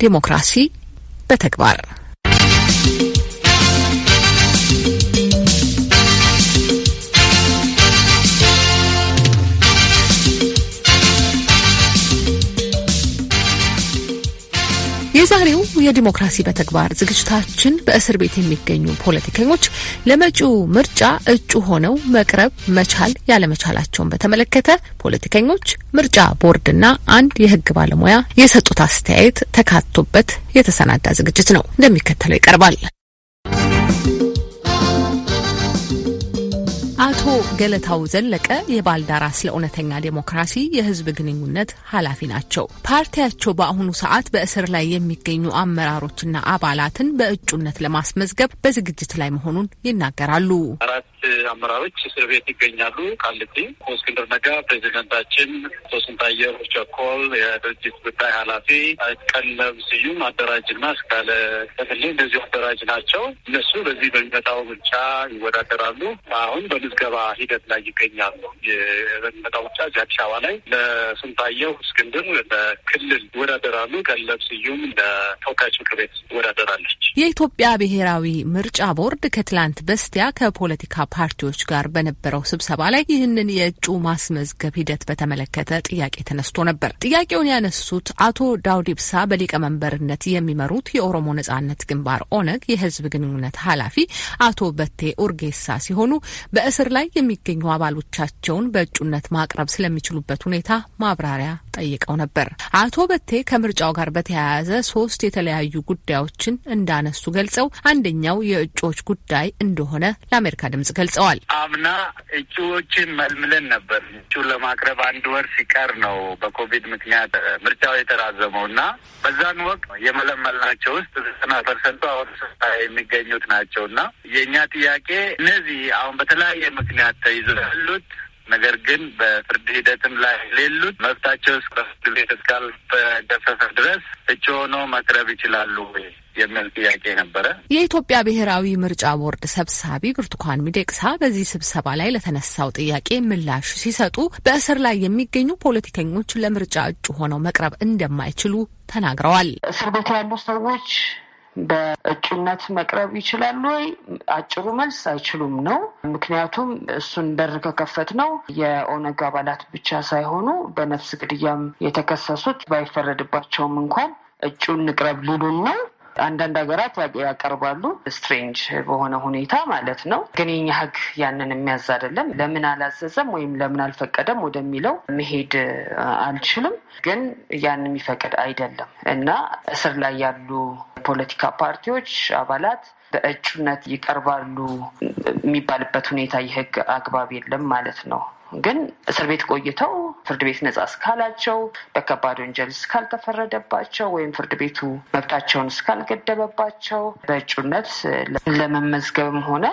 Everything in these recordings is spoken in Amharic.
ዴሞክራሲ በተግባር የዛሬው የዲሞክራሲ በተግባር ዝግጅታችን በእስር ቤት የሚገኙ ፖለቲከኞች ለመጪው ምርጫ እጩ ሆነው መቅረብ መቻል ያለመቻላቸውን በተመለከተ ፖለቲከኞች፣ ምርጫ ቦርድና አንድ የሕግ ባለሙያ የሰጡት አስተያየት ተካቶበት የተሰናዳ ዝግጅት ነው። እንደሚከተለው ይቀርባል። አቶ ገለታው ዘለቀ የባልዳራስ ለእውነተኛ ዴሞክራሲ የህዝብ ግንኙነት ኃላፊ ናቸው። ፓርቲያቸው በአሁኑ ሰዓት በእስር ላይ የሚገኙ አመራሮችና አባላትን በእጩነት ለማስመዝገብ በዝግጅት ላይ መሆኑን ይናገራሉ። አራት አመራሮች እስር ቤት ይገኛሉ። ቃሊቲ እስክንድር ነጋ፣ ፕሬዚደንታችን አቶ ቸኮል፣ የድርጅት ጉዳይ ኃላፊ ቀለብ ስዩም አደራጅና እስካለ ተክሌ እንደዚሁ አደራጅ ናቸው። እነሱ በዚህ በሚመጣው ምርጫ ይወዳደራሉ። አሁን በምዝገባ ሂደት ላይ ይገኛሉ። በሚመጣው ምርጫ እዚህ አዲስ አበባ ላይ ለስንታየሁ እስክንድር ለክልል ይወዳደራሉ። ቀለብ ስዩም ለተወካዮች ምክር ቤት ይወዳደራለች። የኢትዮጵያ ብሔራዊ ምርጫ ቦርድ ከትላንት በስቲያ ከፖለቲካ ፓርቲዎች ጋር በነበረው ስብሰባ ላይ ይህንን የእጩ ማስመዝገብ ሂደት በተመለከተ ጥያቄ ተነስቶ ነበር። ጥያቄውን ያነሱት አቶ ዳውድ ኢብሳ በሊቀመንበርነት የሚመሩት የኦሮሞ ነጻነት ግንባር ኦነግ የህዝብ ግንኙነት ኃላፊ አቶ በቴ ኡርጌሳ ሲሆኑ በእስር ላይ የሚገኙ አባሎቻቸውን በእጩነት ማቅረብ ስለሚችሉበት ሁኔታ ማብራሪያ ጠይቀው ነበር። አቶ በቴ ከምርጫው ጋር በተያያዘ ሶስት የተለያዩ ጉዳዮችን እንዳነሱ ገልጸው አንደኛው የእጩዎች ጉዳይ እንደሆነ ለአሜሪካ ድምጽ ገልጸዋል። አምና እጩዎችን መልምለን ነበር። እጩ ለማቅረብ አንድ ወር ሲቀር ነው በኮቪድ ምክንያት ምርጫው የተራዘመው እና በዛን ወቅት የመለመልናቸው ውስጥ ዘጠና percent ኡ አሁን የሚገኙት ናቸው እና የእኛ ጥያቄ እነዚህ አሁን በተለያየ ምክንያት ተይዘው ያሉት ነገር ግን በፍርድ ሂደትም ላይ ያሉት መብታቸው በፍርድ ቤት እስካልተገፈፈ ድረስ እጩ ሆኖ መቅረብ ይችላሉ የሚል ጥያቄ ነበረ። የኢትዮጵያ ብሔራዊ ምርጫ ቦርድ ሰብሳቢ ብርቱካን ሚደቅሳ በዚህ ስብሰባ ላይ ለተነሳው ጥያቄ ምላሽ ሲሰጡ በእስር ላይ የሚገኙ ፖለቲከኞች ለምርጫ እጩ ሆነው መቅረብ እንደማይችሉ ተናግረዋል። እስር ቤት ያሉ ሰዎች በእጩነት መቅረብ ይችላሉ ወይ? አጭሩ መልስ አይችሉም ነው። ምክንያቱም እሱን በር ከከፈት ነው የኦነግ አባላት ብቻ ሳይሆኑ በነፍስ ግድያም የተከሰሱት ባይፈረድባቸውም እንኳን እጩ እንቅረብ ሊሉን ነው። አንዳንድ ሀገራት ያቀርባሉ፣ ስትሬንጅ በሆነ ሁኔታ ማለት ነው። ግን የኛ ሕግ ያንን የሚያዝ አይደለም። ለምን አላዘዘም ወይም ለምን አልፈቀደም ወደሚለው መሄድ አልችልም። ግን ያን የሚፈቅድ አይደለም እና እስር ላይ ያሉ ፖለቲካ ፓርቲዎች አባላት በእጩነት ይቀርባሉ የሚባልበት ሁኔታ የህግ አግባብ የለም ማለት ነው። ግን እስር ቤት ቆይተው ፍርድ ቤት ነጻ እስካላቸው በከባድ ወንጀል እስካልተፈረደባቸው ወይም ፍርድ ቤቱ መብታቸውን እስካልገደበባቸው በእጩነት ለመመዝገብም ሆነ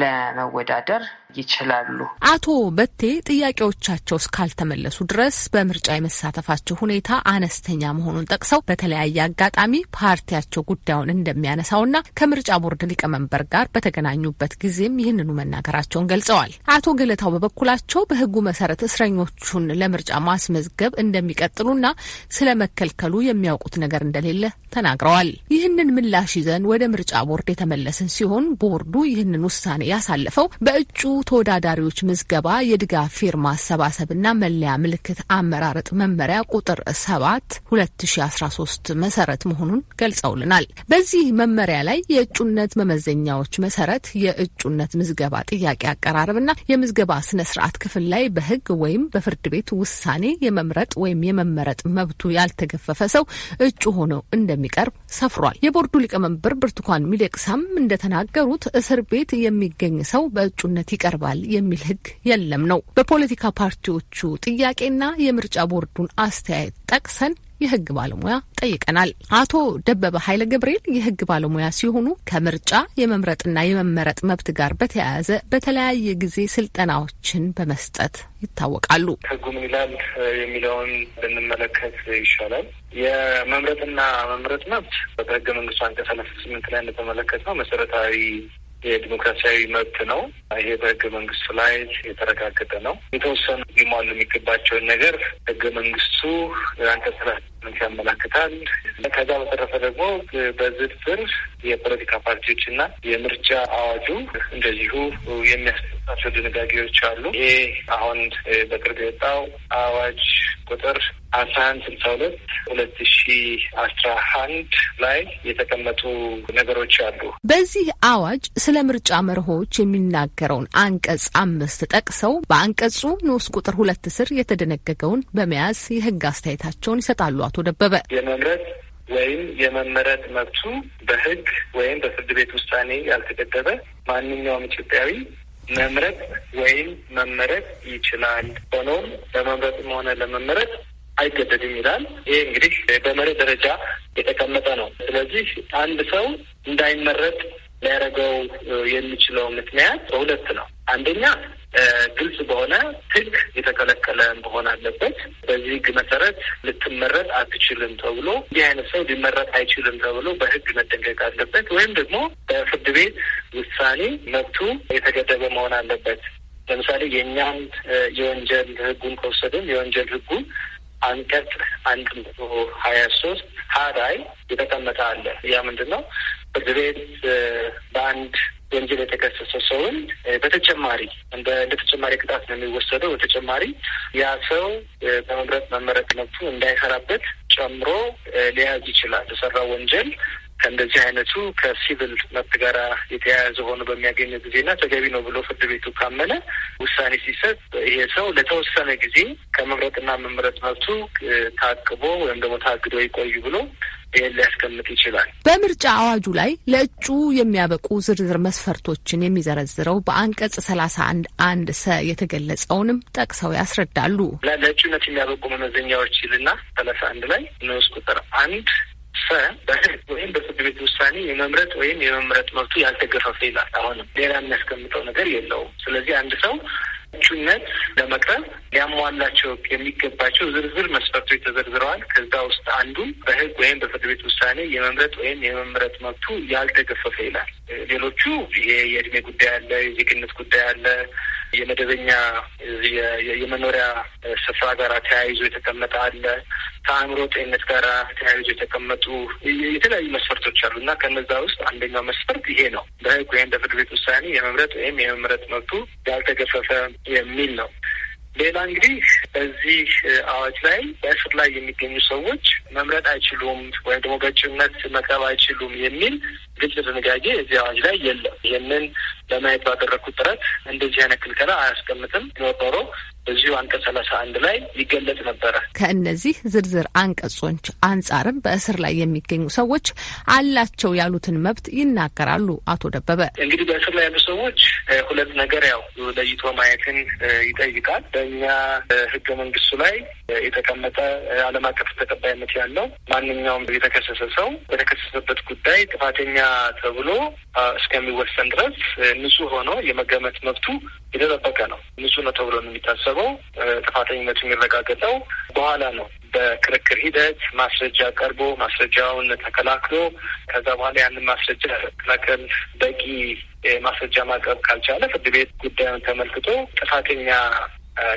ለመወዳደር ይችላሉ። አቶ በቴ ጥያቄዎቻቸው እስካልተመለሱ ድረስ በምርጫ የመሳተፋቸው ሁኔታ አነስተኛ መሆኑን ጠቅሰው በተለያየ አጋጣሚ ፓርቲያቸው ጉዳዩን እንደሚያነሳውና ከምርጫ ቦርድ ሊቀመንበር ጋር በተገናኙበት ጊዜም ይህንኑ መናገራቸውን ገልጸዋል። አቶ ገለታው በበኩላቸው በሕጉ መሰረት እስረኞቹን ለምርጫ ማስመዝገብ እንደሚቀጥሉና ስለ መከልከሉ የሚያውቁት ነገር እንደሌለ ተናግረዋል። ይህንን ምላሽ ይዘን ወደ ምርጫ ቦርድ የተመለስን ሲሆን ቦርዱ ይህንን ውሳኔ ያሳለፈው በእጩ ተወዳዳሪዎች ምዝገባ የድጋፍ ፊርማ አሰባሰብና መለያ ምልክት አመራረጥ መመሪያ ቁጥር ሰባት ሁለት ሺ አስራ ሶስት መሰረት መሆኑን ገልጸውልናል። በዚህ መመሪያ ላይ የእጩነት መመዘኛዎች መሰረት የእጩነት ምዝገባ ጥያቄ አቀራረብና የምዝገባ ስነ ስርዓት ክፍል ላይ በህግ ወይም በፍርድ ቤት ውሳኔ የመምረጥ ወይም የመመረጥ መብቱ ያልተገፈፈ ሰው እጩ ሆኖ እንደሚቀርብ ሰፍሯል። የቦርዱ ሊቀመንበር ብርቱካን ሚደቅሳም እንደተናገሩት እስር ቤት የሚገኝ ሰው በእጩነት ይቀርባል የሚል ህግ የለም ነው። በፖለቲካ ፓርቲዎቹ ጥያቄና የምርጫ ቦርዱን አስተያየት ጠቅሰን የህግ ባለሙያ ጠይቀናል። አቶ ደበበ ኃይለ ገብርኤል የህግ ባለሙያ ሲሆኑ ከምርጫ የመምረጥና የመመረጥ መብት ጋር በተያያዘ በተለያየ ጊዜ ስልጠናዎችን በመስጠት ይታወቃሉ። ህጉ ምን ይላል የሚለውን ብንመለከት ይሻላል። የመምረጥና መምረጥ መብት በህገ መንግስቱ አንቀጽ ሰላሳ ስምንት ላይ እንደተመለከት ነው መሰረታዊ የዲሞክራሲያዊ መብት ነው። ይሄ በህገ መንግስቱ ላይ የተረጋገጠ ነው። የተወሰኑ ሊሟሉ የሚገባቸውን ነገር ህገ መንግስቱ አንቀጽ ያመላክታል። ከዛ በተረፈ ደግሞ በዝርዝር የፖለቲካ ፓርቲዎች እና የምርጫ አዋጁ እንደዚሁ የሚያስቀምጣቸው ድንጋጌዎች አሉ። ይሄ አሁን በቅርብ የወጣው አዋጅ ቁጥር አስራ አንድ ስልሳ ሁለት ሁለት ሺ አስራ አንድ ላይ የተቀመጡ ነገሮች አሉ። በዚህ አዋጅ ስለ ምርጫ መርሆች የሚናገረውን አንቀጽ አምስት ጠቅሰው በአንቀጹ ንዑስ ቁጥር ሁለት ስር የተደነገገውን በመያዝ የህግ አስተያየታቸውን ይሰጣሉ። አቶ ደበበ የመምረጥ ወይም የመመረጥ መብቱ በህግ ወይም በፍርድ ቤት ውሳኔ ያልተገደበ ማንኛውም ኢትዮጵያዊ መምረጥ ወይም መመረጥ ይችላል። ሆኖም ለመምረጥም ሆነ ለመመረጥ አይገደድም ይላል። ይሄ እንግዲህ በመርህ ደረጃ የተቀመጠ ነው። ስለዚህ አንድ ሰው እንዳይመረጥ ሊያደርገው የሚችለው ምክንያት በሁለት ነው። አንደኛ ግልጽ በሆነ ህግ የተከለከለ መሆን አለበት። በዚህ ህግ መሰረት ልትመረጥ አትችልም ተብሎ እንዲህ አይነት ሰው ሊመረጥ አይችልም ተብሎ በህግ መደንገግ አለበት። ወይም ደግሞ በፍርድ ቤት ውሳኔ መብቱ የተገደበ መሆን አለበት። ለምሳሌ የእኛን የወንጀል ህጉን ከወሰድን የወንጀል ህጉ አንቀጽ አንድ መቶ ሀያ ሶስት ሀ የተቀመጠ አለ። ያ ምንድን ነው? ፍርድ ቤት በአንድ ወንጀል የተከሰሰ ሰውን በተጨማሪ እንደ ተጨማሪ ቅጣት ነው የሚወሰደው። በተጨማሪ ያ ሰው በመምረጥ መመረጥ መብቱ እንዳይሰራበት ጨምሮ ሊያዝ ይችላል። የሰራው ወንጀል ከእንደዚህ አይነቱ ከሲቪል መብት ጋር የተያያዘ ሆኖ በሚያገኘው ጊዜና ተገቢ ነው ብሎ ፍርድ ቤቱ ካመነ ውሳኔ ሲሰጥ ይሄ ሰው ለተወሰነ ጊዜ ከመምረጥና መምረጥ መብቱ ታቅቦ ወይም ደግሞ ታግዶ ይቆዩ ብሎ ይህን ሊያስቀምጥ ይችላል። በምርጫ አዋጁ ላይ ለእጩ የሚያበቁ ዝርዝር መስፈርቶችን የሚዘረዝረው በአንቀጽ ሰላሳ አንድ አንድ ሰ የተገለጸውንም ጠቅሰው ያስረዳሉ። ለእጩነት የሚያበቁ መመዘኛዎች ይልና ሰላሳ አንድ ላይ ንዑስ ቁጥር አንድ በህግ ወይም በፍርድ ቤት ውሳኔ የመምረጥ ወይም የመምረጥ መብቱ ያልተገፈፈ ይላል። አሁንም ሌላ የሚያስቀምጠው ነገር የለውም። ስለዚህ አንድ ሰው እጩነት ለመቅረብ ሊያሟላቸው የሚገባቸው ዝርዝር መስፈርቶች ተዘርዝረዋል። ከዛ ውስጥ አንዱ በህግ ወይም በፍርድ ቤት ውሳኔ የመምረጥ ወይም የመምረጥ መብቱ ያልተገፈፈ ይላል። ሌሎቹ ይሄ የእድሜ ጉዳይ አለ፣ የዜግነት ጉዳይ አለ፣ የመደበኛ የመኖሪያ ስፍራ ጋር ተያይዞ የተቀመጠ አለ፣ ከአእምሮ ጤንነት ጋር ተያይዞ የተቀመጡ የተለያዩ መስፈርቶች አሉ እና ከነዛ ውስጥ አንደኛው መስፈርት ይሄ ነው። በህግ ወይም በፍርድ ቤት ውሳኔ የመምረጥ ወይም የመምረጥ መብቱ ያልተገፈፈ የሚል ነው። ሌላ እንግዲህ በዚህ አዋጅ ላይ በእስር ላይ የሚገኙ ሰዎች መምረጥ አይችሉም ወይም ደግሞ በእጩነት መቅረብ አይችሉም የሚል ግልጽ ድንጋጌ እዚህ አዋጅ ላይ የለም። ይህንን ለማየት ባደረግኩት ጥረት እንደዚህ አይነት ክልከላ አያስቀምጥም። ኖሮ በዚሁ አንቀጽ ሰላሳ አንድ ላይ ይገለጽ ነበረ። ከእነዚህ ዝርዝር አንቀጾች አንጻርም በእስር ላይ የሚገኙ ሰዎች አላቸው ያሉትን መብት ይናገራሉ። አቶ ደበበ እንግዲህ በእስር ላይ ያሉ ሰዎች ሁለት ነገር ያው ለይቶ ማየትን ይጠይቃል። በእኛ ህገ መንግስቱ ላይ የተቀመጠ ዓለም አቀፍ ተቀባይነት ያለው ማንኛውም የተከሰሰ ሰው በተከሰሰበት ጉዳይ ጥፋተኛ ተብሎ እስከሚወሰን ድረስ ንጹህ ሆኖ የመገመት መብቱ የተጠበቀ ነው። ንጹህ ነው ተብሎ ነው የሚታሰበው። ጥፋተኝነቱ የሚረጋገጠው በኋላ ነው። በክርክር ሂደት ማስረጃ ቀርቦ ማስረጃውን ተከላክሎ ከዛ በኋላ ያንን ማስረጃ መከላከል በቂ ማስረጃ ማቅረብ ካልቻለ ፍርድ ቤት ጉዳዩን ተመልክቶ ጥፋተኛ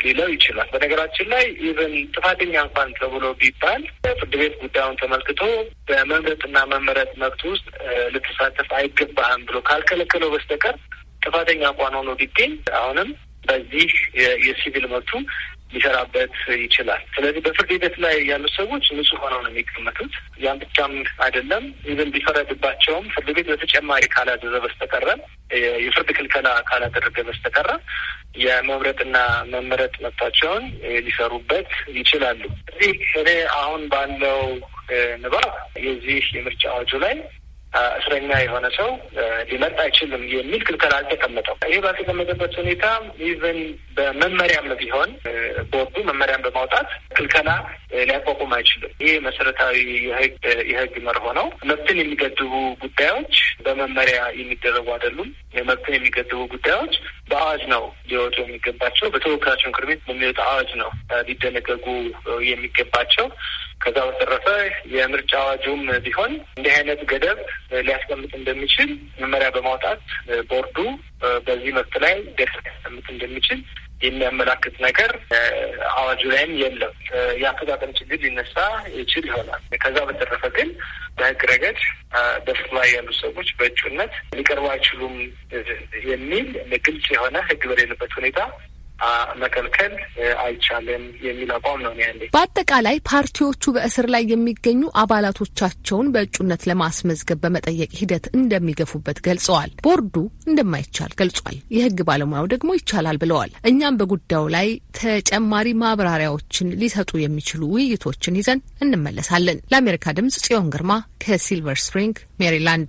ሊለው ይችላል። በነገራችን ላይ even ጥፋተኛ እንኳን ተብሎ ቢባል ፍርድ ቤት ጉዳዩን ተመልክቶ በመምረጥና መመረጥ መብት ውስጥ ልትሳተፍ አይገባህም ብሎ ካልከለከለው በስተቀር ጥፋተኛ እንኳን ሆኖ ቢገኝ አሁንም በዚህ የሲቪል መብቱ ሊሰራበት ይችላል። ስለዚህ በፍርድ ሂደት ላይ ያሉ ሰዎች ንጹህ ሆነው ነው የሚቀመጡት። ያን ብቻም አይደለም even ቢፈረድባቸውም ፍርድ ቤት በተጨማሪ ካላዘዘ በስተቀረ የፍርድ ክልከላ ካላደረገ በስተቀረ የመምረጥና መመረጥ መብታቸውን ሊሰሩበት ይችላሉ። እዚህ እኔ አሁን ባለው ንባብ የዚህ የምርጫ አዋጁ ላይ እስረኛ የሆነ ሰው ሊመርጥ አይችልም የሚል ክልከላ አልተቀመጠው። ይህ ባልተቀመጠበት ሁኔታ even በመመሪያም ቢሆን ቦርዱ መመሪያን በማውጣት ክልከላ ሊያቋቁም አይችልም። ይህ መሰረታዊ የህግ መርሆ ነው። መብትን የሚገድቡ ጉዳዮች በመመሪያ የሚደረጉ አይደሉም። መብትን የሚገድቡ ጉዳዮች በአዋጅ ነው ሊወጡ የሚገባቸው። በተወካዮች ምክር ቤት በሚወጣ አዋጅ ነው ሊደነገጉ የሚገባቸው። ከዛ በተረፈ የምርጫ አዋጁም ቢሆን እንዲህ አይነት ገደብ ሊያስቀምጥ እንደሚችል መመሪያ በማውጣት ቦርዱ በዚህ መብት ላይ ገደብ ሊያስቀምጥ እንደሚችል የሚያመላክት ነገር አዋጁ ላይም የለም። የአፈጣጠም ችግር ሊነሳ ይችል ይሆናል። ከዛ በተረፈ ግን በህግ ረገድ በስር ላይ ያሉ ሰዎች በእጩነት ሊቀርቡ አይችሉም የሚል ግልጽ የሆነ ህግ በሌለበት ሁኔታ መከልከል አይቻልም የሚል አቋም ነው ያለ። በአጠቃላይ ፓርቲዎቹ በእስር ላይ የሚገኙ አባላቶቻቸውን በእጩነት ለማስመዝገብ በመጠየቅ ሂደት እንደሚገፉበት ገልጸዋል። ቦርዱ እንደማይቻል ገልጿል። የህግ ባለሙያው ደግሞ ይቻላል ብለዋል። እኛም በጉዳዩ ላይ ተጨማሪ ማብራሪያዎችን ሊሰጡ የሚችሉ ውይይቶችን ይዘን እንመለሳለን። ለአሜሪካ ድምጽ ጽዮን ግርማ ከሲልቨር ስፕሪንግ ሜሪላንድ